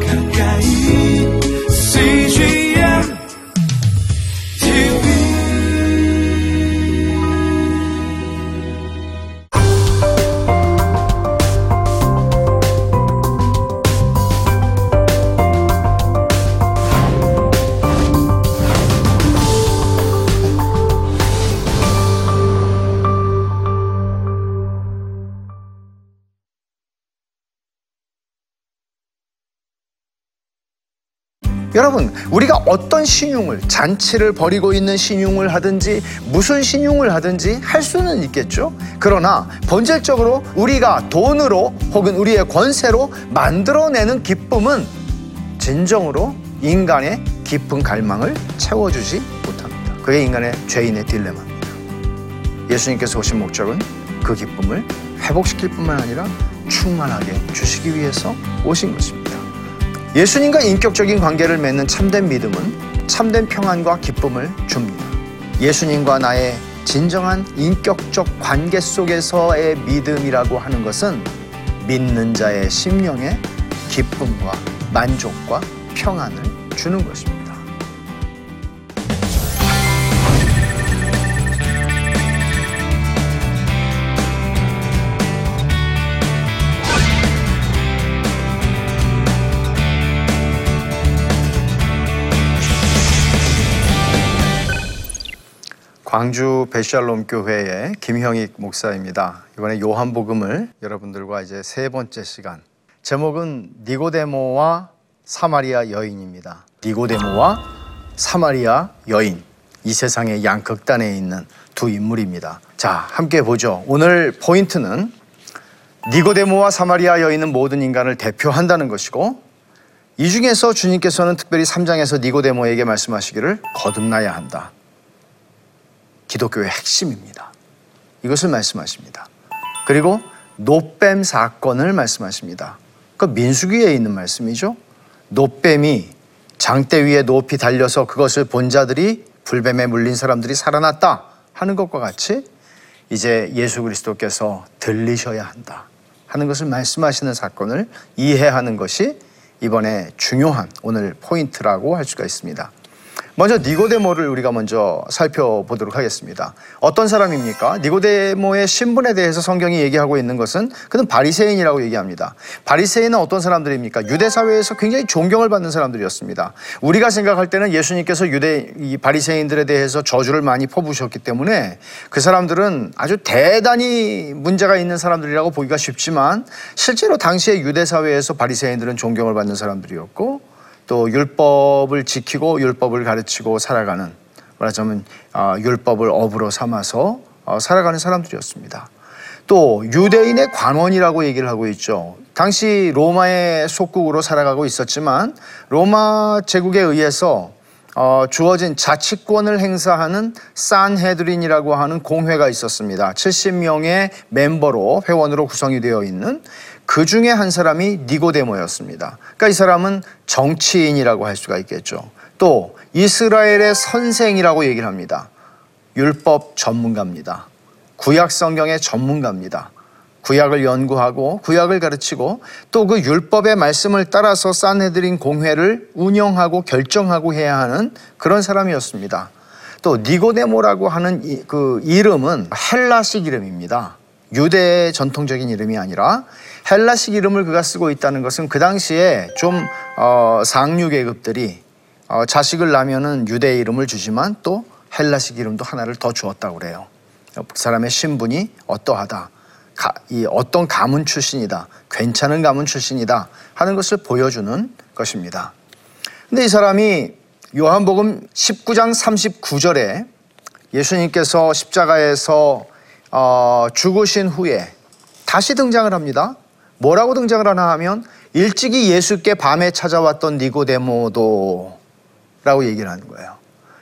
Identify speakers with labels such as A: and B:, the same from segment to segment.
A: 가까
B: 여러분, 우리가 어떤 신용을, 잔치를 벌이고 있는 신용을 하든지 무슨 신용을 하든지 할 수는 있겠죠. 그러나 본질적으로 우리가 돈으로 혹은 우리의 권세로 만들어내는 기쁨은 진정으로 인간의 깊은 갈망을 채워주지 못합니다. 그게 인간의 죄인의 딜레마입니다. 예수님께서 오신 목적은 그 기쁨을 회복시킬 뿐만 아니라 충만하게 주시기 위해서 오신 것입니다. 예수님과 인격적인 관계를 맺는 참된 믿음은 참된 평안과 기쁨을 줍니다. 예수님과 나의 진정한 인격적 관계 속에서의 믿음이라고 하는 것은 믿는 자의 심령에 기쁨과 만족과 평안을 주는 것입니다. 광주 베샬롬 교회의 김형익 목사입니다. 이번에 요한복음을 여러분들과 이제 세 번째 시간. 제목은 니고데모와 사마리아 여인입니다. 니고데모와 사마리아 여인. 이 세상의 양극단에 있는 두 인물입니다. 자, 함께 보죠. 오늘 포인트는 니고데모와 사마리아 여인은 모든 인간을 대표한다는 것이고 이 중에서 주님께서는 특별히 3장에서 니고데모에게 말씀하시기를 거듭나야 한다. 기독교의 핵심입니다. 이것을 말씀하십니다. 그리고 놋뱀 사건을 말씀하십니다. 그 민수기에 있는 말씀이죠. 놋뱀이 장대 위에 높이 달려서 그것을 본 자들이 불뱀에 물린 사람들이 살아났다 하는 것과 같이 이제 예수 그리스도께서 들리셔야 한다 하는 것을 말씀하시는 사건을 이해하는 것이 이번에 중요한 오늘 포인트라고 할 수가 있습니다. 먼저 니고데모를 우리가 먼저 살펴보도록 하겠습니다. 어떤 사람입니까? 니고데모의 신분에 대해서 성경이 얘기하고 있는 것은 그는 바리새인이라고 얘기합니다. 바리새인은 어떤 사람들입니까? 유대 사회에서 굉장히 존경을 받는 사람들이었습니다. 우리가 생각할 때는 예수님께서 유대 이 바리새인들에 대해서 저주를 많이 퍼부으셨기 때문에 그 사람들은 아주 대단히 문제가 있는 사람들이라고 보기가 쉽지만 실제로 당시의 유대 사회에서 바리새인들은 존경을 받는 사람들이었고 또 율법을 지키고 율법을 가르치고 살아가는 말하자면 어, 율법을 업으로 삼아서 어, 살아가는 사람들이었습니다. 또 유대인의 관원이라고 얘기를 하고 있죠. 당시 로마의 속국으로 살아가고 있었지만 로마 제국에 의해서 어, 주어진 자치권을 행사하는 산헤드린이라고 하는 공회가 있었습니다. 70명의 멤버로 회원으로 구성이 되어 있는 그 중에 한 사람이 니고데모였습니다. 그러니까 이 사람은 정치인이라고 할 수가 있겠죠. 또 이스라엘의 선생이라고 얘기를 합니다. 율법 전문가입니다. 구약 성경의 전문가입니다. 구약을 연구하고 구약을 가르치고 또 그 율법의 말씀을 따라서 산헤드린 공회를 운영하고 결정하고 해야 하는 그런 사람이었습니다. 또 니고데모라고 하는 이, 그 이름은 헬라식 이름입니다. 유대의 전통적인 이름이 아니라 헬라식 이름을 그가 쓰고 있다는 것은 그 당시에 좀 어, 상류 계급들이 어, 자식을 낳으면은 유대 이름을 주지만 또 헬라식 이름도 하나를 더 주었다고 그래요. 그 사람의 신분이 어떠하다. 가, 이 어떤 가문 출신이다. 괜찮은 가문 출신이다. 하는 것을 보여주는 것입니다. 근데 이 사람이 요한복음 19장 39절에 예수님께서 십자가에서 어, 죽으신 후에 다시 등장을 합니다. 뭐라고 등장을 하나 하면 일찍이 예수께 밤에 찾아왔던 니고데모도 라고 얘기를 하는 거예요.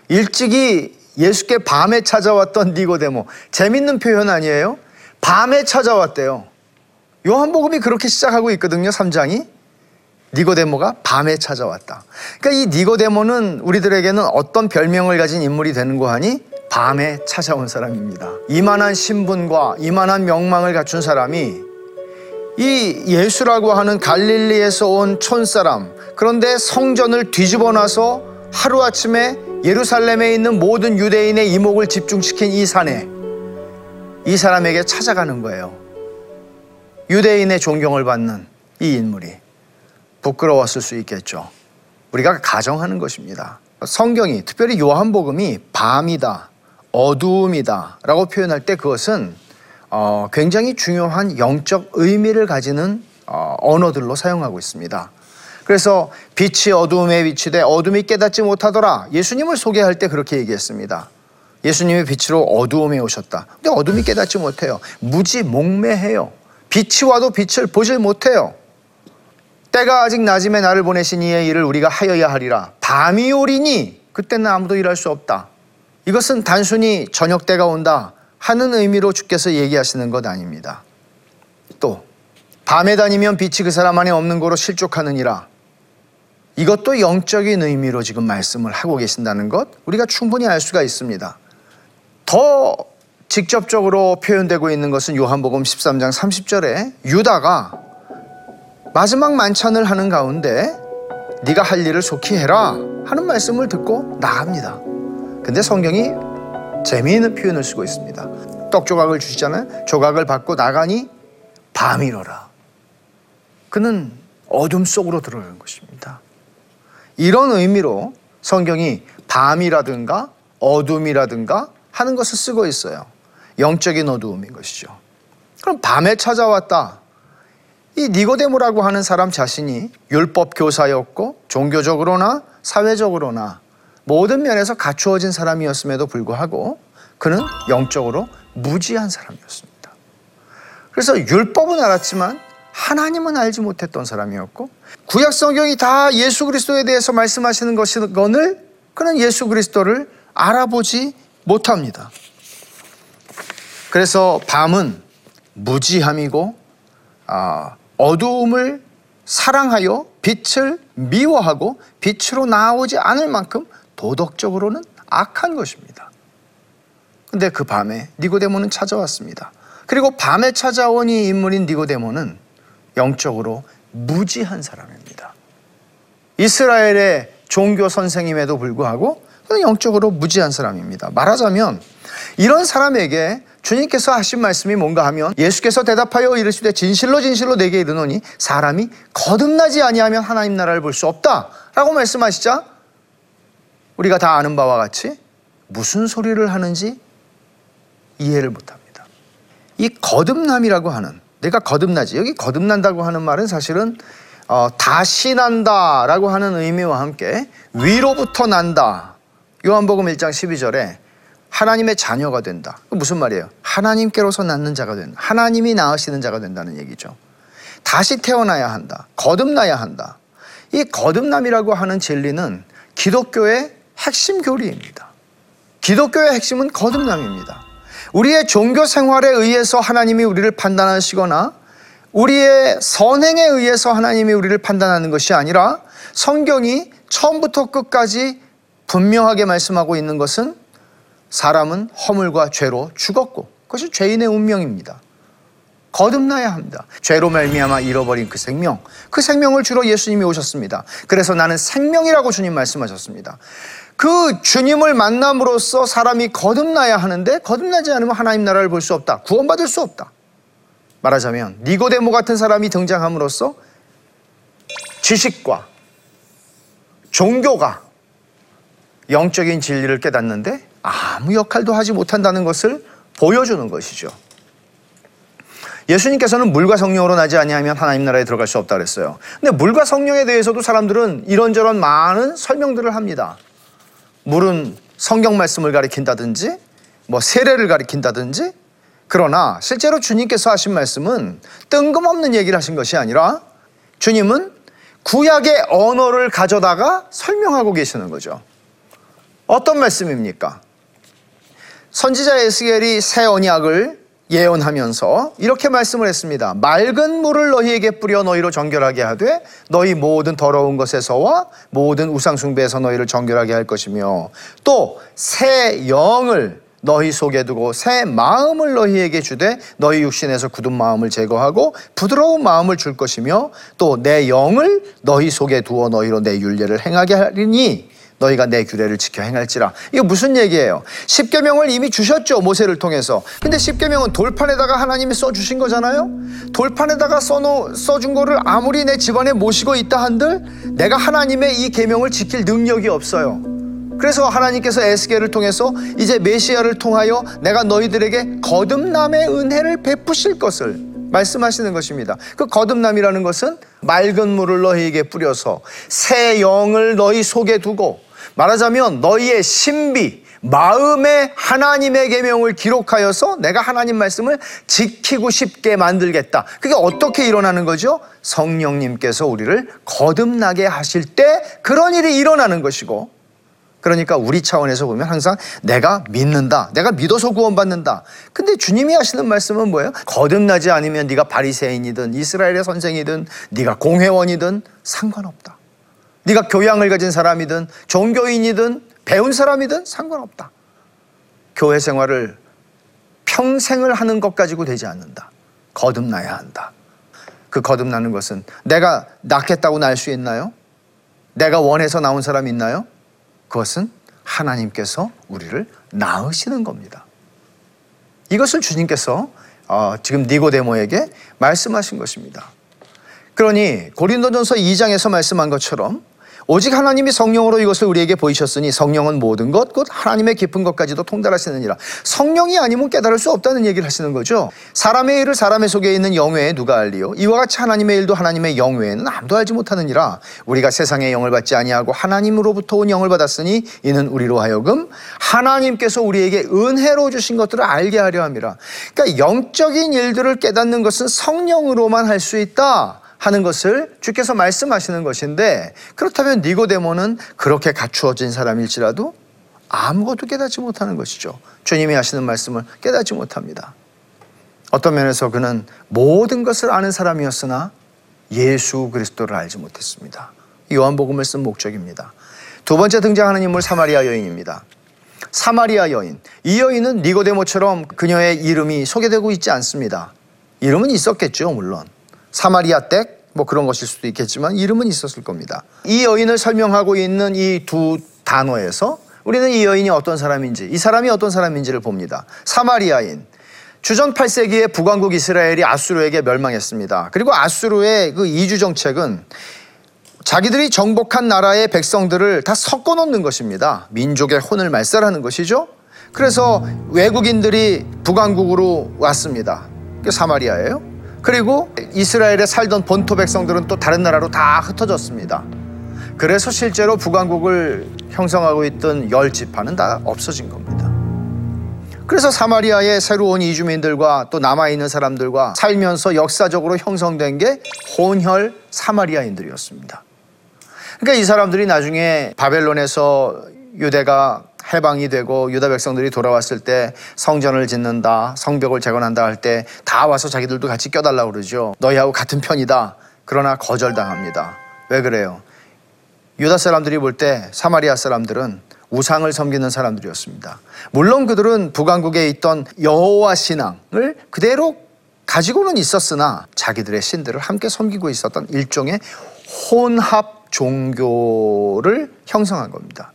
B: 일찍이 예수께 밤에 찾아왔던 니고데모. 재밌는 표현 아니에요? 밤에 찾아왔대요. 요한복음이 그렇게 시작하고 있거든요, 3장이. 니고데모가 밤에 찾아왔다. 그러니까 이 니고데모는 우리들에게는 어떤 별명을 가진 인물이 되는 거 하니? 밤에 찾아온 사람입니다. 이만한 신분과 이만한 명망을 갖춘 사람이 이 예수라고 하는 갈릴리에서 온 촌사람 그런데 성전을 뒤집어 놔서 하루아침에 예루살렘에 있는 모든 유대인의 이목을 집중시킨 이 산에 이 사람에게 찾아가는 거예요. 유대인의 존경을 받는 이 인물이 부끄러웠을 수 있겠죠. 우리가 가정하는 것입니다. 성경이 특별히 요한복음이 밤이다, 어두움이다 라고 표현할 때 그것은 어, 굉장히 중요한 영적 의미를 가지는 어, 언어들로 사용하고 있습니다. 그래서 빛이 어두움에 비치되 어둠이 깨닫지 못하더라. 예수님을 소개할 때 그렇게 얘기했습니다. 예수님이 빛으로 어두움에 오셨다. 근데 어둠이 깨닫지 못해요. 무지 몽매해요. 빛이 와도 빛을 보질 못해요. 때가 아직 낮음에 나를 보내신 이의 일을 우리가 하여야 하리라. 밤이 오리니 그때는 아무도 일할 수 없다. 이것은 단순히 저녁 때가 온다 하는 의미로 주께서 얘기하시는 것 아닙니다. 또 밤에 다니면 빛이 그 사람 안에 없는 거로 실족하느니라. 이것도 영적인 의미로 지금 말씀을 하고 계신다는 것 우리가 충분히 알 수가 있습니다. 더 직접적으로 표현되고 있는 것은 요한복음 13장 30절에 유다가 마지막 만찬을 하는 가운데 네가 할 일을 속히 해라 하는 말씀을 듣고 나갑니다. 근데 성경이 재미있는 표현을 쓰고 있습니다. 떡 조각을 주시잖아요. 조각을 받고 나가니 밤이로라. 그는 어둠 속으로 들어가는 것입니다. 이런 의미로 성경이 밤이라든가 어둠이라든가 하는 것을 쓰고 있어요. 영적인 어두움인 것이죠. 그럼 밤에 찾아왔다. 이 니고데모라고 하는 사람 자신이 율법 교사였고 종교적으로나 사회적으로나 모든 면에서 갖추어진 사람이었음에도 불구하고 그는 영적으로 무지한 사람이었습니다. 그래서 율법은 알았지만 하나님은 알지 못했던 사람이었고 구약 성경이 다 예수 그리스도에 대해서 말씀하시는 것을 그는 예수 그리스도를 알아보지 못합니다. 그래서 밤은 무지함이고 아, 어두움을 사랑하여 빛을 미워하고 빛으로 나오지 않을 만큼 도덕적으로는 악한 것입니다. 근데 그 밤에 니고데모는 찾아왔습니다. 그리고 밤에 찾아온 이 인물인 니고데모는 영적으로 무지한 사람입니다. 이스라엘의 종교 선생임에도 불구하고 영적으로 무지한 사람입니다. 말하자면 이런 사람에게 주님께서 하신 말씀이 뭔가 하면 예수께서 대답하여 이르시되 진실로 진실로 내게 이르노니 사람이 거듭나지 아니하면 하나님 나라를 볼 수 없다라고 말씀하시자 우리가 다 아는 바와 같이 무슨 소리를 하는지 이해를 못 합니다. 이 거듭남이라고 하는 내가 거듭나지 여기 거듭난다고 하는 말은 사실은 어, 다시 난다라고 하는 의미와 함께 위로부터 난다. 요한복음 1장 12절에 하나님의 자녀가 된다. 그 무슨 말이에요? 하나님께로서 낳는 자가 된다. 하나님이 낳으시는 자가 된다는 얘기죠. 다시 태어나야 한다. 거듭나야 한다. 이 거듭남이라고 하는 진리는 기독교의 핵심 교리입니다. 기독교의 핵심은 거듭남입니다. 우리의 종교 생활에 의해서 하나님이 우리를 판단하시거나 우리의 선행에 의해서 하나님이 우리를 판단하는 것이 아니라 성경이 처음부터 끝까지 분명하게 말씀하고 있는 것은 사람은 허물과 죄로 죽었고 그것이 죄인의 운명입니다. 거듭나야 합니다. 죄로 말미암아 잃어버린 그 생명, 그 생명을 주러 예수님이 오셨습니다. 그래서 나는 생명이라고 주님 말씀하셨습니다. 그 주님을 만남으로써 사람이 거듭나야 하는데 거듭나지 않으면 하나님 나라를 볼 수 없다. 구원받을 수 없다. 말하자면 니고데모 같은 사람이 등장함으로써 지식과 종교가 영적인 진리를 깨닫는데 아무 역할도 하지 못한다는 것을 보여주는 것이죠. 예수님께서는 물과 성령으로 나지 아니하면 하나님 나라에 들어갈 수 없다 그랬어요. 근데 물과 성령에 대해서도 사람들은 이런저런 많은 설명들을 합니다. 물은 성경 말씀을 가리킨다든지 뭐 세례를 가리킨다든지 그러나 실제로 주님께서 하신 말씀은 뜬금없는 얘기를 하신 것이 아니라 주님은 구약의 언어를 가져다가 설명하고 계시는 거죠. 어떤 말씀입니까? 선지자 에스겔이 새 언약을 예언하면서 이렇게 말씀을 했습니다. 맑은 물을 너희에게 뿌려 너희로 정결하게 하되 너희 모든 더러운 것에서와 모든 우상 숭배에서 너희를 정결하게 할 것이며 또 새 영을 너희 속에 두고 새 마음을 너희에게 주되 너희 육신에서 굳은 마음을 제거하고 부드러운 마음을 줄 것이며 또 내 영을 너희 속에 두어 너희로 내 윤례를 행하게 하리니 너희가 내 규례를 지켜 행할지라. 이게 무슨 얘기예요? 십계명을 이미 주셨죠 모세를 통해서. 근데 십계명은 돌판에다가 하나님이 써 주신 거잖아요. 돌판에다가 써준 거를 아무리 내 집안에 모시고 있다 한들 내가 하나님의 이 계명을 지킬 능력이 없어요. 그래서 하나님께서 에스겔을 통해서 이제 메시아를 통하여 내가 너희들에게 거듭남의 은혜를 베푸실 것을 말씀하시는 것입니다. 그 거듭남이라는 것은 맑은 물을 너희에게 뿌려서 새 영을 너희 속에 두고 말하자면 너희의 신비 마음에 하나님의 계명을 기록하여서 내가 하나님 말씀을 지키고 싶게 만들겠다. 그게 어떻게 일어나는 거죠? 성령님께서 우리를 거듭나게 하실 때 그런 일이 일어나는 것이고 그러니까 우리 차원에서 보면 항상 내가 믿는다. 내가 믿어서 구원받는다. 근데 주님이 하시는 말씀은 뭐예요? 거듭나지 않으면 네가 바리새인이든 이스라엘의 선생이든 네가 공회원이든 상관없다. 네가 교양을 가진 사람이든 종교인이든 배운 사람이든 상관없다. 교회 생활을 평생을 하는 것 가지고 되지 않는다. 거듭나야 한다. 그 거듭나는 것은 내가 낳겠다고 날 수 있나요? 내가 원해서 나온 사람 있나요? 그것은 하나님께서 우리를 낳으시는 겁니다. 이것을 주님께서 어, 지금 니고데모에게 말씀하신 것입니다. 그러니 고린도전서 2장에서 말씀한 것처럼 오직 하나님이 성령으로 이것을 우리에게 보이셨으니 성령은 모든 것, 곧 하나님의 깊은 것까지도 통달하시느니라. 성령이 아니면 깨달을 수 없다는 얘기를 하시는 거죠. 사람의 일을 사람의 속에 있는 영외에 누가 알리요? 이와 같이 하나님의 일도 하나님의 영외에는 아무도 알지 못하느니라. 우리가 세상의 영을 받지 아니하고 하나님으로부터 온 영을 받았으니 이는 우리로 하여금 하나님께서 우리에게 은혜로 주신 것들을 알게 하려 함이라. 그러니까 영적인 일들을 깨닫는 것은 성령으로만 할 수 있다. 하는 것을 주께서 말씀하시는 것인데 그렇다면 니고데모는 그렇게 갖추어진 사람일지라도 아무것도 깨닫지 못하는 것이죠. 주님이 하시는 말씀을 깨닫지 못합니다. 어떤 면에서 그는 모든 것을 아는 사람이었으나 예수 그리스도를 알지 못했습니다. 요한복음을 쓴 목적입니다. 두 번째 등장하는 인물 사마리아 여인입니다. 사마리아 여인. 이 여인은 니고데모처럼 그녀의 이름이 소개되고 있지 않습니다. 이름은 있었겠죠, 물론. 사마리아 댁, 뭐 그런 것일 수도 있겠지만 이름은 있었을 겁니다. 이 여인을 설명하고 있는 이 두 단어에서 우리는 이 여인이 어떤 사람인지, 이 사람이 어떤 사람인지를 봅니다. 사마리아인. 주전 8세기에 북왕국 이스라엘이 아수르에게 멸망했습니다. 그리고 아수르의 그 이주 정책은 자기들이 정복한 나라의 백성들을 다 섞어 놓는 것입니다. 민족의 혼을 말살하는 것이죠. 그래서 외국인들이 북왕국으로 왔습니다. 그 사마리아예요. 그리고 이스라엘에 살던 본토 백성들은 또 다른 나라로 다 흩어졌습니다. 그래서 실제로 북왕국을 형성하고 있던 열 지파는 다 없어진 겁니다. 그래서 사마리아의 새로운 이주민들과 또 남아있는 사람들과 살면서 역사적으로 형성된 게 혼혈 사마리아인들이었습니다. 그러니까 이 사람들이 나중에 바벨론에서 유대가 해방이 되고 유다 백성들이 돌아왔을 때 성전을 짓는다, 성벽을 재건한다 할 때 다 와서 자기들도 같이 껴달라고 그러죠. 너희하고 같은 편이다. 그러나 거절당합니다. 왜 그래요? 유다 사람들이 볼 때 사마리아 사람들은 우상을 섬기는 사람들이었습니다. 물론 그들은 북왕국에 있던 여호와 신앙을 그대로 가지고는 있었으나 자기들의 신들을 함께 섬기고 있었던 일종의 혼합 종교를 형성한 겁니다.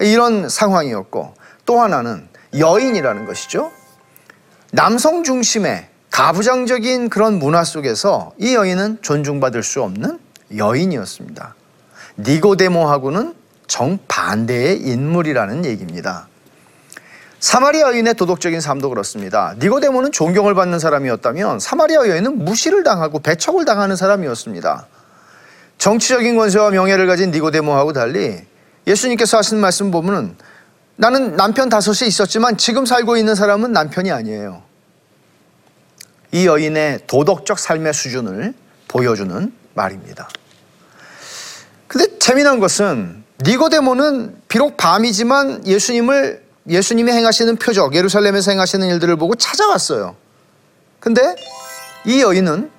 B: 이런 상황이었고 또 하나는 여인이라는 것이죠. 남성 중심의 가부장적인 그런 문화 속에서 이 여인은 존중받을 수 없는 여인이었습니다. 니고데모하고는 정반대의 인물이라는 얘기입니다. 사마리아 여인의 도덕적인 삶도 그렇습니다. 니고데모는 존경을 받는 사람이었다면 사마리아 여인은 무시를 당하고 배척을 당하는 사람이었습니다. 정치적인 권세와 명예를 가진 니고데모하고 달리 예수님께서 하신 말씀 보면은 나는 남편 다섯이 있었지만 지금 살고 있는 사람은 남편이 아니에요. 이 여인의 도덕적 삶의 수준을 보여주는 말입니다. 근데 재미난 것은 니고데모는 비록 밤이지만 예수님을 예수님이 행하시는 표적, 예루살렘에서 행하시는 일들을 보고 찾아왔어요. 근데 이 여인은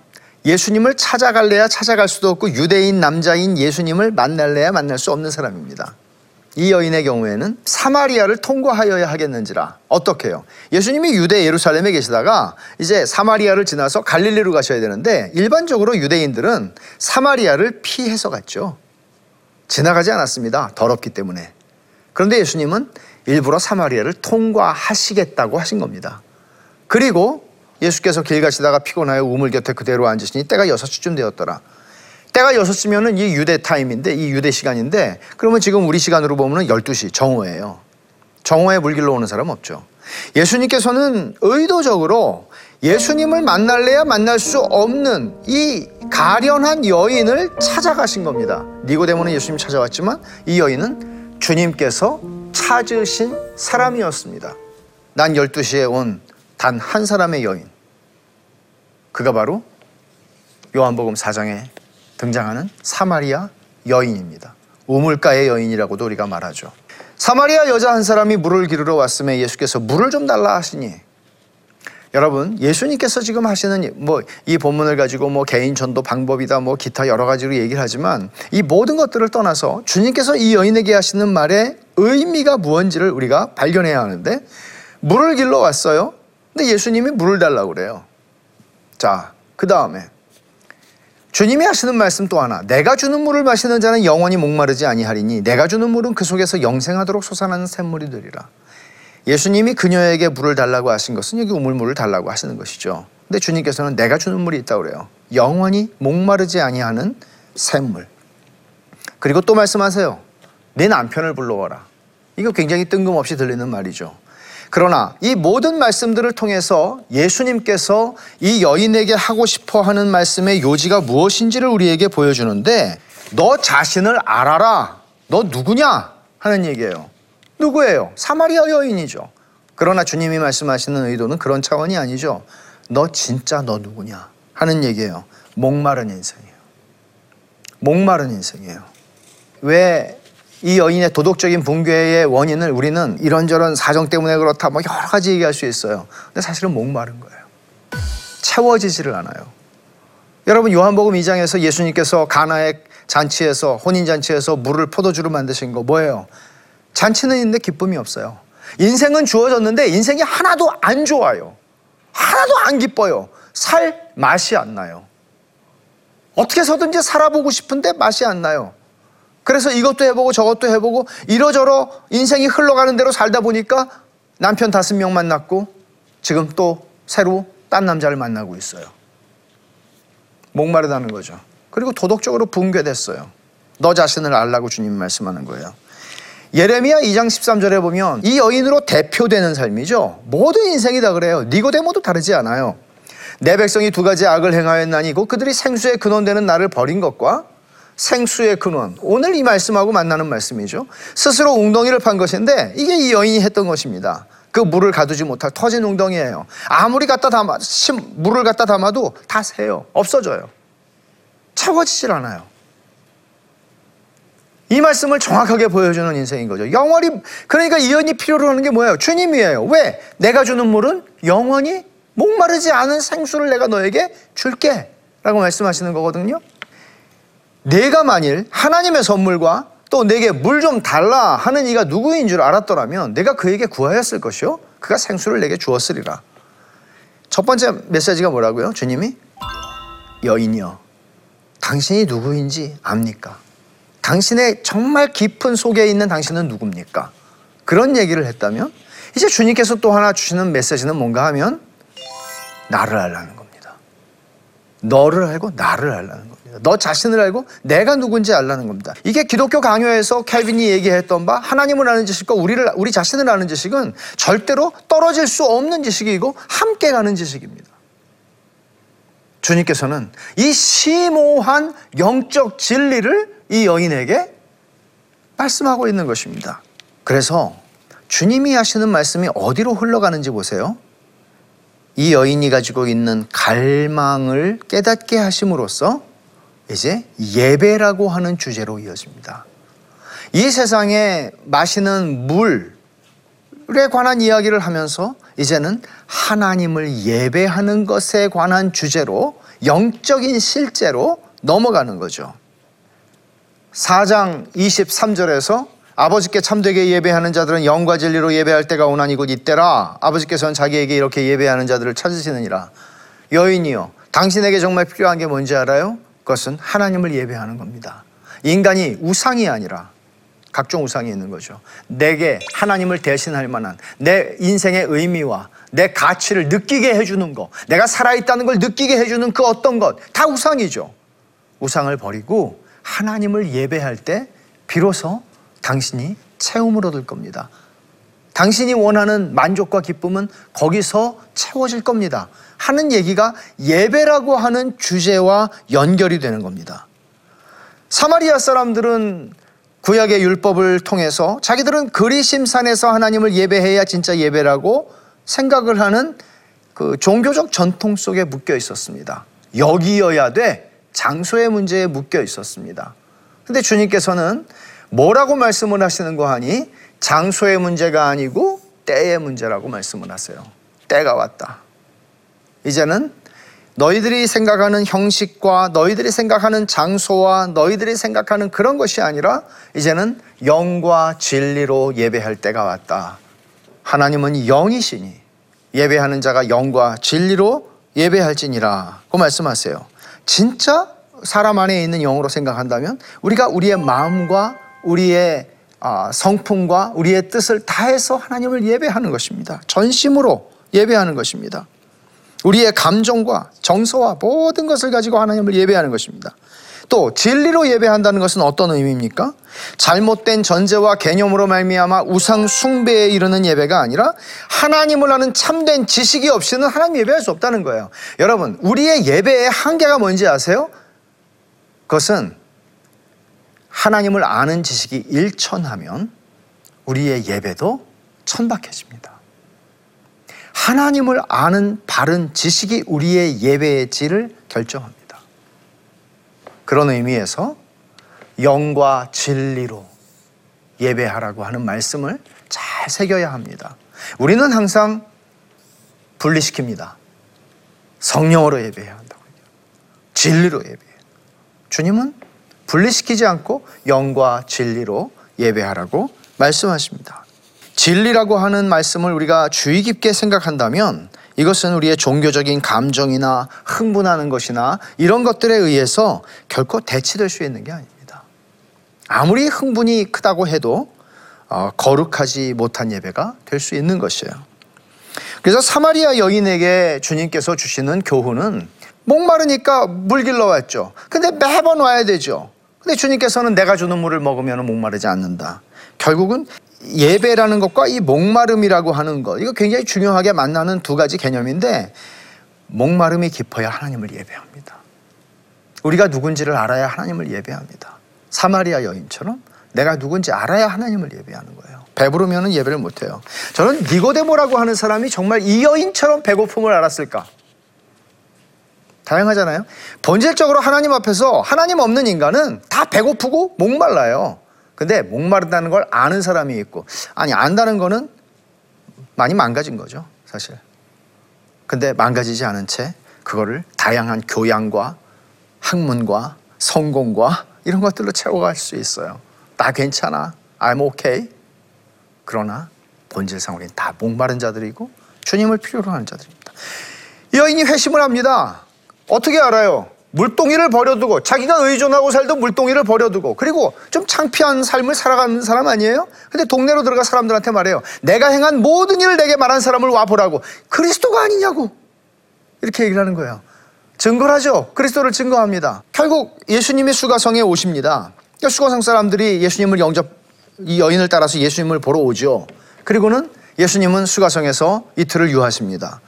B: 예수님을 찾아갈래야 찾아갈 수도 없고 유대인 남자인 예수님을 만날래야 만날 수 없는 사람입니다. 이 여인의 경우에는 사마리아를 통과하여야 하겠는지라 어떻게요? 예수님이 유대 예루살렘에 계시다가 이제 사마리아를 지나서 갈릴리로 가셔야 되는데 일반적으로 유대인들은 사마리아를 피해서 갔죠. 지나가지 않았습니다. 더럽기 때문에. 그런데 예수님은 일부러 사마리아를 통과하시겠다고 하신 겁니다. 그리고 예수께서 길 가시다가 피곤하여 우물 곁에 그대로 앉으시니 때가 여섯 시쯤 되었더라. 때가 여섯 시면은 이 유대 타임인데 이 유대 시간인데 그러면 지금 우리 시간으로 보면은 12시 정오예요. 정오에 물길로 오는 사람 없죠. 예수님께서는 의도적으로 예수님을 만날래야 만날 수 없는 이 가련한 여인을 찾아가신 겁니다. 니고데모는 예수님 찾아왔지만 이 여인은 주님께서 찾으신 사람이었습니다. 난 12시에 온 단 한 사람의 여인. 그가 바로 요한복음 4장에 등장하는 사마리아 여인입니다. 우물가의 여인이라고도 우리가 말하죠. 사마리아 여자 한 사람이 물을 기르러 왔음에 예수께서 물을 좀 달라 하시니 여러분 예수님께서 지금 하시는 뭐 이 본문을 가지고 뭐 개인 전도 방법이다 뭐 기타 여러 가지로 얘기를 하지만 이 모든 것들을 떠나서 주님께서 이 여인에게 하시는 말의 의미가 무언지를 우리가 발견해야 하는데 물을 길러 왔어요. 근데 예수님이 물을 달라고 그래요. 자, 그 다음에 주님이 하시는 말씀 또 하나. 내가 주는 물을 마시는 자는 영원히 목마르지 아니하리니 내가 주는 물은 그 속에서 영생하도록 솟아나는 샘물이 되리라. 예수님이 그녀에게 물을 달라고 하신 것은 여기 우물물을 달라고 하시는 것이죠. 근데 주님께서는 내가 주는 물이 있다고 그래요. 영원히 목마르지 아니하는 샘물. 그리고 또 말씀하세요. 내 남편을 불러와라. 이거 굉장히 뜬금없이 들리는 말이죠. 그러나 이 모든 말씀들을 통해서 예수님께서 이 여인에게 하고 싶어 하는 말씀의 요지가 무엇인지를 우리에게 보여주는데 너 자신을 알아라. 너 누구냐? 하는 얘기예요. 누구예요? 사마리아 여인이죠. 그러나 주님이 말씀하시는 의도는 그런 차원이 아니죠. 너 진짜 너 누구냐? 하는 얘기예요. 목마른 인생이에요. 목마른 인생이에요. 왜 이 여인의 도덕적인 붕괴의 원인을 우리는 이런저런 사정 때문에 그렇다 뭐 여러 가지 얘기할 수 있어요. 근데 사실은 목마른 거예요. 채워지지를 않아요. 여러분 요한복음 2장에서 예수님께서 가나의 잔치에서 혼인 잔치에서 물을 포도주로 만드신 거 뭐예요? 잔치는 있는데 기쁨이 없어요. 인생은 주어졌는데 인생이 하나도 안 좋아요. 하나도 안 기뻐요. 살 맛이 안 나요. 어떻게 해서든지 살아보고 싶은데 맛이 안 나요. 그래서 이것도 해보고 저것도 해보고 이러저러 인생이 흘러가는 대로 살다 보니까 남편 다섯 명 만났고 지금 또 새로 딴 남자를 만나고 있어요. 목마르다는 거죠. 그리고 도덕적으로 붕괴됐어요. 너 자신을 알라고 주님 말씀하는 거예요. 예레미야 2장 13절에 보면 이 여인으로 대표되는 삶이죠. 모든 인생이 다 그래요. 니고데모도 다르지 않아요. 내 백성이 두 가지 악을 행하였나니 고 그들이 생수의 근원되는 나를 버린 것과 생수의 근원. 오늘 이 말씀하고 만나는 말씀이죠. 스스로 웅덩이를 판 것인데 이게 이 여인이 했던 것입니다. 그 물을 가두지 못할 터진 웅덩이에요. 아무리 갖다 담아 심 물을 갖다 담아도 다 새요. 없어져요. 채워지질 않아요. 이 말씀을 정확하게 보여주는 인생인 거죠. 영원히 그러니까 이 여인이 필요로 하는 게 뭐예요? 주님이에요. 왜? 내가 주는 물은 영원히 목마르지 않은 생수를 내가 너에게 줄게. 라고 말씀하시는 거거든요. 내가 만일 하나님의 선물과 또 내게 물 좀 달라 하는 이가 누구인 줄 알았더라면 내가 그에게 구하였을 것이요. 그가 생수를 내게 주었으리라. 첫 번째 메시지가 뭐라고요? 주님이 여인이여. 당신이 누구인지 압니까? 당신의 정말 깊은 속에 있는 당신은 누굽니까? 그런 얘기를 했다면 이제 주님께서 또 하나 주시는 메시지는 뭔가 하면 나를 알라는 겁니다. 너를 알고 나를 알라는 겁니다. 너 자신을 알고 내가 누군지 알라는 겁니다. 이게 기독교 강요에서 캘빈이 얘기했던 바 하나님을 아는 지식과 우리를 우리 자신을 아는 지식은 절대로 떨어질 수 없는 지식이고 함께 가는 지식입니다. 주님께서는 이 심오한 영적 진리를 이 여인에게 말씀하고 있는 것입니다. 그래서 주님이 하시는 말씀이 어디로 흘러가는지 보세요. 이 여인이 가지고 있는 갈망을 깨닫게 하심으로써 이제 예배라고 하는 주제로 이어집니다. 이 세상에 마시는 물에 관한 이야기를 하면서 이제는 하나님을 예배하는 것에 관한 주제로 영적인 실제로 넘어가는 거죠. 4장 23절에서 아버지께 참되게 예배하는 자들은 영과 진리로 예배할 때가 오나니 곧 이때라. 아버지께서는 자기에게 이렇게 예배하는 자들을 찾으시느니라. 여인이요 당신에게 정말 필요한 게 뭔지 알아요? 그것은 하나님을 예배하는 겁니다. 인간이 우상이 아니라 각종 우상이 있는 거죠. 내게 하나님을 대신할 만한 내 인생의 의미와 내 가치를 느끼게 해주는 것 내가 살아있다는 걸 느끼게 해주는 그 어떤 것 다 우상이죠. 우상을 버리고 하나님을 예배할 때 비로소 당신이 채움을 얻을 겁니다. 당신이 원하는 만족과 기쁨은 거기서 채워질 겁니다. 하는 얘기가 예배라고 하는 주제와 연결이 되는 겁니다. 사마리아 사람들은 구약의 율법을 통해서 자기들은 그리심산에서 하나님을 예배해야 진짜 예배라고 생각을 하는 그 종교적 전통 속에 묶여 있었습니다. 여기여야 돼 장소의 문제에 묶여 있었습니다. 근데 주님께서는 뭐라고 말씀을 하시는 거 하니 장소의 문제가 아니고 때의 문제라고 말씀을 하세요. 때가 왔다. 이제는 너희들이 생각하는 형식과 너희들이 생각하는 장소와 너희들이 생각하는 그런 것이 아니라 이제는 영과 진리로 예배할 때가 왔다. 하나님은 영이시니 예배하는 자가 영과 진리로 예배할지니라. 고 말씀하세요. 진짜 사람 안에 있는 영으로 생각한다면 우리가 우리의 마음과 우리의 아, 성품과 우리의 뜻을 다해서 하나님을 예배하는 것입니다. 전심으로 예배하는 것입니다. 우리의 감정과 정서와 모든 것을 가지고 하나님을 예배하는 것입니다. 또 진리로 예배한다는 것은 어떤 의미입니까? 잘못된 전제와 개념으로 말미암아 우상 숭배에 이르는 예배가 아니라 하나님을 아는 참된 지식이 없이는 하나님 예배할 수 없다는 거예요. 여러분, 우리의 예배의 한계가 뭔지 아세요? 그것은 하나님을 아는 지식이 일천하면 우리의 예배도 천박해집니다. 하나님을 아는 바른 지식이 우리의 예배의 질을 결정합니다. 그런 의미에서 영과 진리로 예배하라고 하는 말씀을 잘 새겨야 합니다. 우리는 항상 분리시킵니다. 성령으로 예배해야 한다고. 진리로 예배해요. 주님은 분리시키지 않고 영과 진리로 예배하라고 말씀하십니다. 진리라고 하는 말씀을 우리가 주의 깊게 생각한다면 이것은 우리의 종교적인 감정이나 흥분하는 것이나 이런 것들에 의해서 결코 대치될 수 있는 게 아닙니다. 아무리 흥분이 크다고 해도 어, 거룩하지 못한 예배가 될 수 있는 것이에요. 그래서 사마리아 여인에게 주님께서 주시는 교훈은 목마르니까 물 길러 왔죠. 근데 매번 와야 되죠. 근데 주님께서는 내가 주는 물을 먹으면 목마르지 않는다. 결국은 예배라는 것과 이 목마름이라고 하는 것, 이거 굉장히 중요하게 만나는 두 가지 개념인데, 목마름이 깊어야 하나님을 예배합니다. 우리가 누군지를 알아야 하나님을 예배합니다. 사마리아 여인처럼 내가 누군지 알아야 하나님을 예배하는 거예요. 배부르면 예배를 못해요. 저는 니고데모라고 하는 사람이 정말 이 여인처럼 배고픔을 알았을까? 다양하잖아요. 본질적으로 하나님 앞에서 하나님 없는 인간은 다 배고프고 목말라요. 근데 목마르다는 걸 아는 사람이 있고, 아니, 안다는 거는 많이 망가진 거죠, 사실. 근데 망가지지 않은 채 그거를 다양한 교양과 학문과 성공과 이런 것들로 채워갈 수 있어요. 나 괜찮아. I'm okay. 그러나 본질상 우리는 다 목마른 자들이고 주님을 필요로 하는 자들입니다. 이 여인이 회심을 합니다. 어떻게 알아요? 물동이를 버려두고 자기가 의존하고 살던 물동이를 버려두고 그리고 좀 창피한 삶을 살아가는 사람 아니에요? 근데 동네로 들어가 사람들한테 말해요. 내가 행한 모든 일을 내게 말한 사람을 와 보라고. 그리스도가 아니냐고. 이렇게 얘기를 하는 거예요. 증거를 하죠. 그리스도를 증거합니다. 결국 예수님이 수가성에 오십니다. 그러니까 수가성 사람들이 예수님을 영접, 이 여인을 따라서 예수님을 보러 오죠. 그리고는 예수님은 수가성에서 이틀을 유하십니다.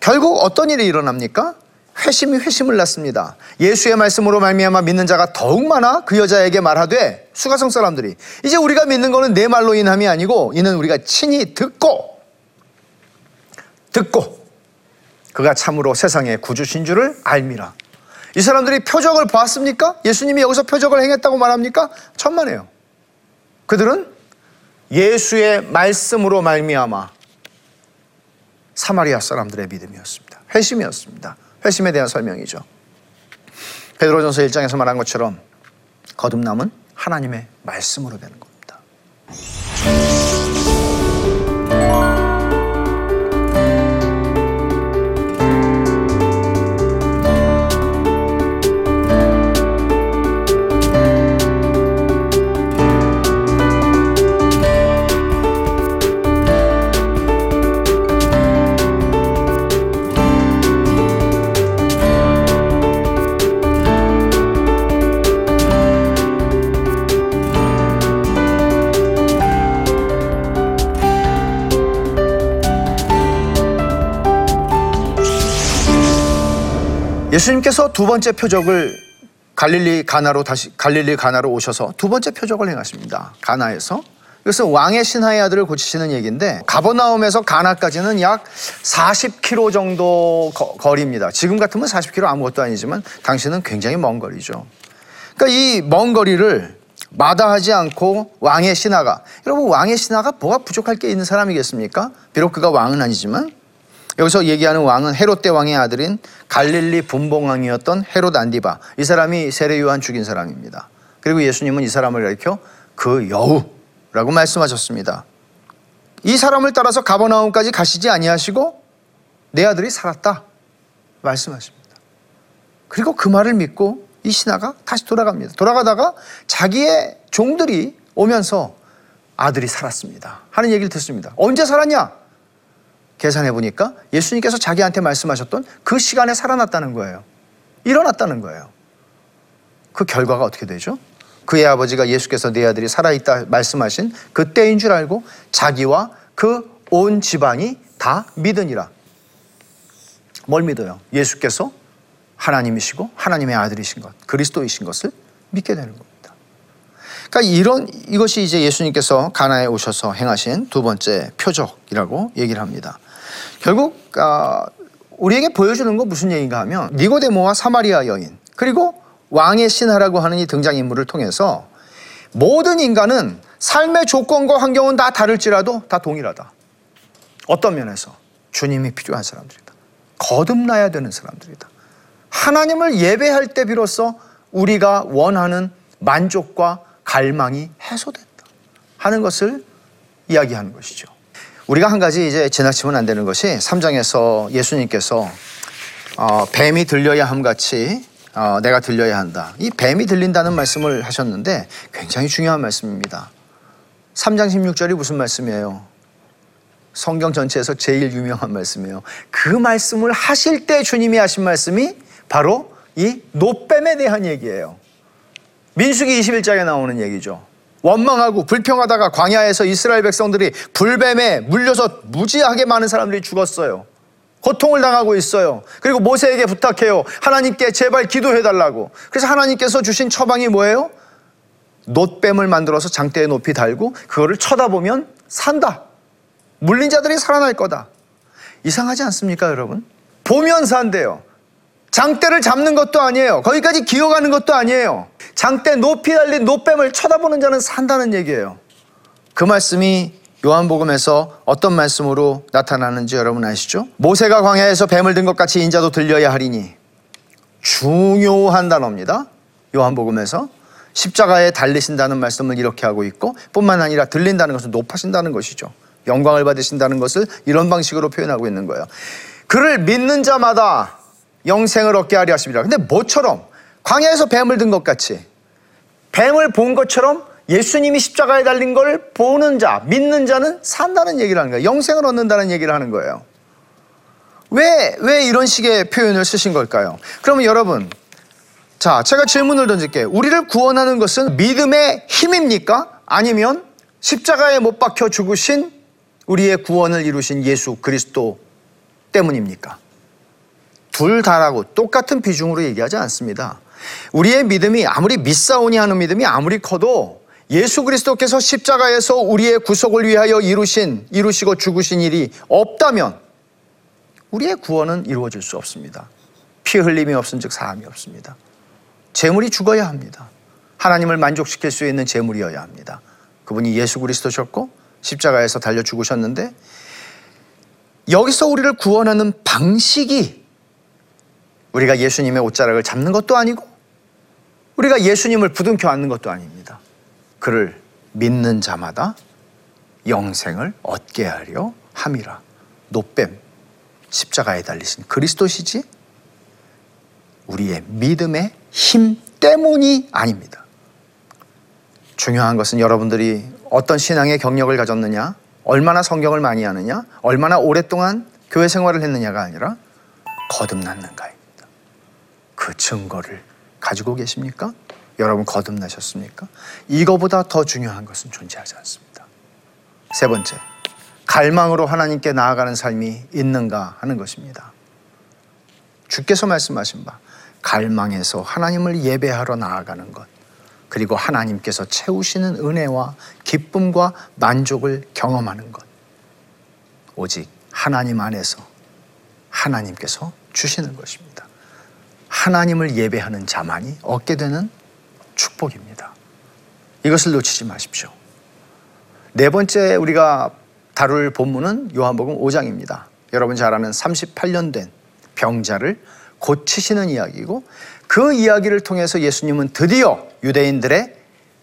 B: 결국 어떤 일이 일어납니까? 회심이 회심을 낳습니다. 예수의 말씀으로 말미암아 믿는 자가 더욱 많아 그 여자에게 말하되 수가성 사람들이 이제 우리가 믿는 거는 내 말로 인함이 아니고 이는 우리가 친히 듣고 듣고 그가 참으로 세상의 구주신 줄을 알미라. 이 사람들이 표적을 보았습니까? 예수님이 여기서 표적을 행했다고 말합니까? 천만에요. 그들은 예수의 말씀으로 말미암아 사마리아 사람들의 믿음이었습니다. 회심이었습니다. 회심에 대한 설명이죠. 베드로전서 1장에서 말한 것처럼 거듭남은 하나님의 말씀으로 되는 겁니다. 예수님께서 두 번째 표적을 갈릴리 가나로 다시 갈릴리 가나로 오셔서 두 번째 표적을 행하십니다. 가나에서 그래서 왕의 신하의 아들을 고치시는 얘기인데 가버나움에서 가나까지는 약 40km 정도 거, 거리입니다. 지금 같으면 40km 아무것도 아니지만 당시는 굉장히 먼 거리죠. 그러니까 이 먼 거리를 마다하지 않고 왕의 신하가 여러분 왕의 신하가 뭐가 부족할 게 있는 사람이겠습니까? 비록 그가 왕은 아니지만 여기서 얘기하는 왕은 헤롯 대왕의 아들인 갈릴리 분봉왕이었던 헤롯 안디바. 이 사람이 세례 요한 죽인 사람입니다. 그리고 예수님은 이 사람을 가리켜 그 여우라고 말씀하셨습니다. 이 사람을 따라서 가버나움까지 가시지 아니하시고 내 아들이 살았다 말씀하십니다. 그리고 그 말을 믿고 이 신하가 다시 돌아갑니다. 돌아가다가 자기의 종들이 오면서 아들이 살았습니다. 하는 얘기를 듣습니다. 언제 살았냐? 계산해 보니까 예수님께서 자기한테 말씀하셨던 그 시간에 살아났다는 거예요. 일어났다는 거예요. 그 결과가 어떻게 되죠? 그의 아버지가 예수께서 내 아들이 살아있다 말씀하신 그때인 줄 알고 자기와 그 온 집안이 다 믿으니라. 뭘 믿어요? 예수께서 하나님이시고 하나님의 아들이신 것, 그리스도이신 것을 믿게 되는 겁니다. 그러니까 이런 이것이 이제 예수님께서 가나에 오셔서 행하신 두 번째 표적이라고 얘기를 합니다. 결국 아, 우리에게 보여주는 건 무슨 얘기인가 하면 니고데모와 사마리아 여인 그리고 왕의 신하라고 하는 이 등장인물을 통해서 모든 인간은 삶의 조건과 환경은 다 다를지라도 다 동일하다. 어떤 면에서 주님이 필요한 사람들이다. 거듭나야 되는 사람들이다. 하나님을 예배할 때 비로소 우리가 원하는 만족과 갈망이 해소된다. 하는 것을 이야기하는 것이죠. 우리가 한 가지 이제 지나치면 안 되는 것이 3장에서 예수님께서 어, 뱀이 들려야 함 같이 어, 내가 들려야 한다. 이 뱀이 들린다는 말씀을 하셨는데 굉장히 중요한 말씀입니다. 3장 16절이 무슨 말씀이에요? 성경 전체에서 제일 유명한 말씀이에요. 그 말씀을 하실 때 주님이 하신 말씀이 바로 이 노뱀에 대한 얘기예요. 민수기 21장에 나오는 얘기죠. 원망하고 불평하다가 광야에서 이스라엘 백성들이 불뱀에 물려서 무지하게 많은 사람들이 죽었어요. 고통을 당하고 있어요. 그리고 모세에게 부탁해요. 하나님께 제발 기도해 달라고. 그래서 하나님께서 주신 처방이 뭐예요? 놋뱀을 만들어서 장대에 높이 달고 그거를 쳐다보면 산다. 물린 자들이 살아날 거다. 이상하지 않습니까, 여러분? 보면 산대요. 장대를 잡는 것도 아니에요. 거기까지 기어가는 것도 아니에요. 장대 높이 달린 노뱀을 쳐다보는 자는 산다는 얘기예요. 그 말씀이 요한복음에서 어떤 말씀으로 나타나는지 여러분 아시죠? 모세가 광야에서 뱀을 든 것 같이 인자도 들려야 하리니 중요한 단어입니다. 요한복음에서 십자가에 달리신다는 말씀을 이렇게 하고 있고 뿐만 아니라 들린다는 것은 높아신다는 것이죠. 영광을 받으신다는 것을 이런 방식으로 표현하고 있는 거예요. 그를 믿는 자마다 영생을 얻게 하려 하십니다. 근데 뭐처럼 광야에서 뱀을 든 것 같이 뱀을 본 것처럼 예수님이 십자가에 달린 걸 보는 자, 믿는 자는 산다는 얘기를 하는 거예요. 영생을 얻는다는 얘기를 하는 거예요. 왜, 왜 이런 식의 표현을 쓰신 걸까요? 그러면 여러분, 자, 제가 질문을 던질게요. 우리를 구원하는 것은 믿음의 힘입니까? 아니면 십자가에 못 박혀 죽으신 우리의 구원을 이루신 예수 그리스도 때문입니까? 둘 다라고 똑같은 비중으로 얘기하지 않습니다. 우리의 믿음이 아무리 믿사오니 하는 믿음이 아무리 커도 예수 그리스도께서 십자가에서 우리의 구속을 위하여 이루신 이루시고 죽으신 일이 없다면 우리의 구원은 이루어질 수 없습니다. 피 흘림이 없은즉 사함이 없습니다. 재물이 죽어야 합니다. 하나님을 만족시킬 수 있는 재물이어야 합니다. 그분이 예수 그리스도셨고 십자가에서 달려 죽으셨는데 여기서 우리를 구원하는 방식이 우리가 예수님의 옷자락을 잡는 것도 아니고 우리가 예수님을 부둥켜 안는 것도 아닙니다. 그를 믿는 자마다 영생을 얻게 하려 함이라. 노뱀 십자가에 달리신 그리스도시지 우리의 믿음의 힘 때문이 아닙니다. 중요한 것은 여러분들이 어떤 신앙의 경력을 가졌느냐, 얼마나 성경을 많이 하느냐, 얼마나 오랫동안 교회 생활을 했느냐가 아니라 거듭났는가입니다. 그 증거를 가지고 계십니까? 여러분 거듭나셨습니까? 이거보다 더 중요한 것은 존재하지 않습니다. 세 번째, 갈망으로 하나님께 나아가는 삶이 있는가 하는 것입니다. 주께서 말씀하신 바 갈망에서 하나님을 예배하러 나아가는 것 그리고 하나님께서 채우시는 은혜와 기쁨과 만족을 경험하는 것 오직 하나님 안에서 하나님께서 주시는 것입니다. 하나님을 예배하는 자만이 얻게 되는 축복입니다. 이것을 놓치지 마십시오. 네 번째 우리가 다룰 본문은 요한복음 5장입니다. 여러분 잘 아는 38년 된 병자를 고치시는 이야기고 그 이야기를 통해서 예수님은 드디어 유대인들의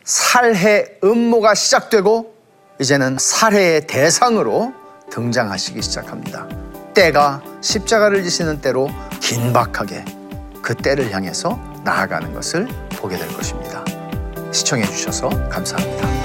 B: 살해 음모가 시작되고 이제는 살해의 대상으로 등장하시기 시작합니다. 때가 십자가를 지시는 때로 긴박하게 그 때를 향해서 나아가는 것을 보게 될 것입니다. 시청해 주셔서 감사합니다.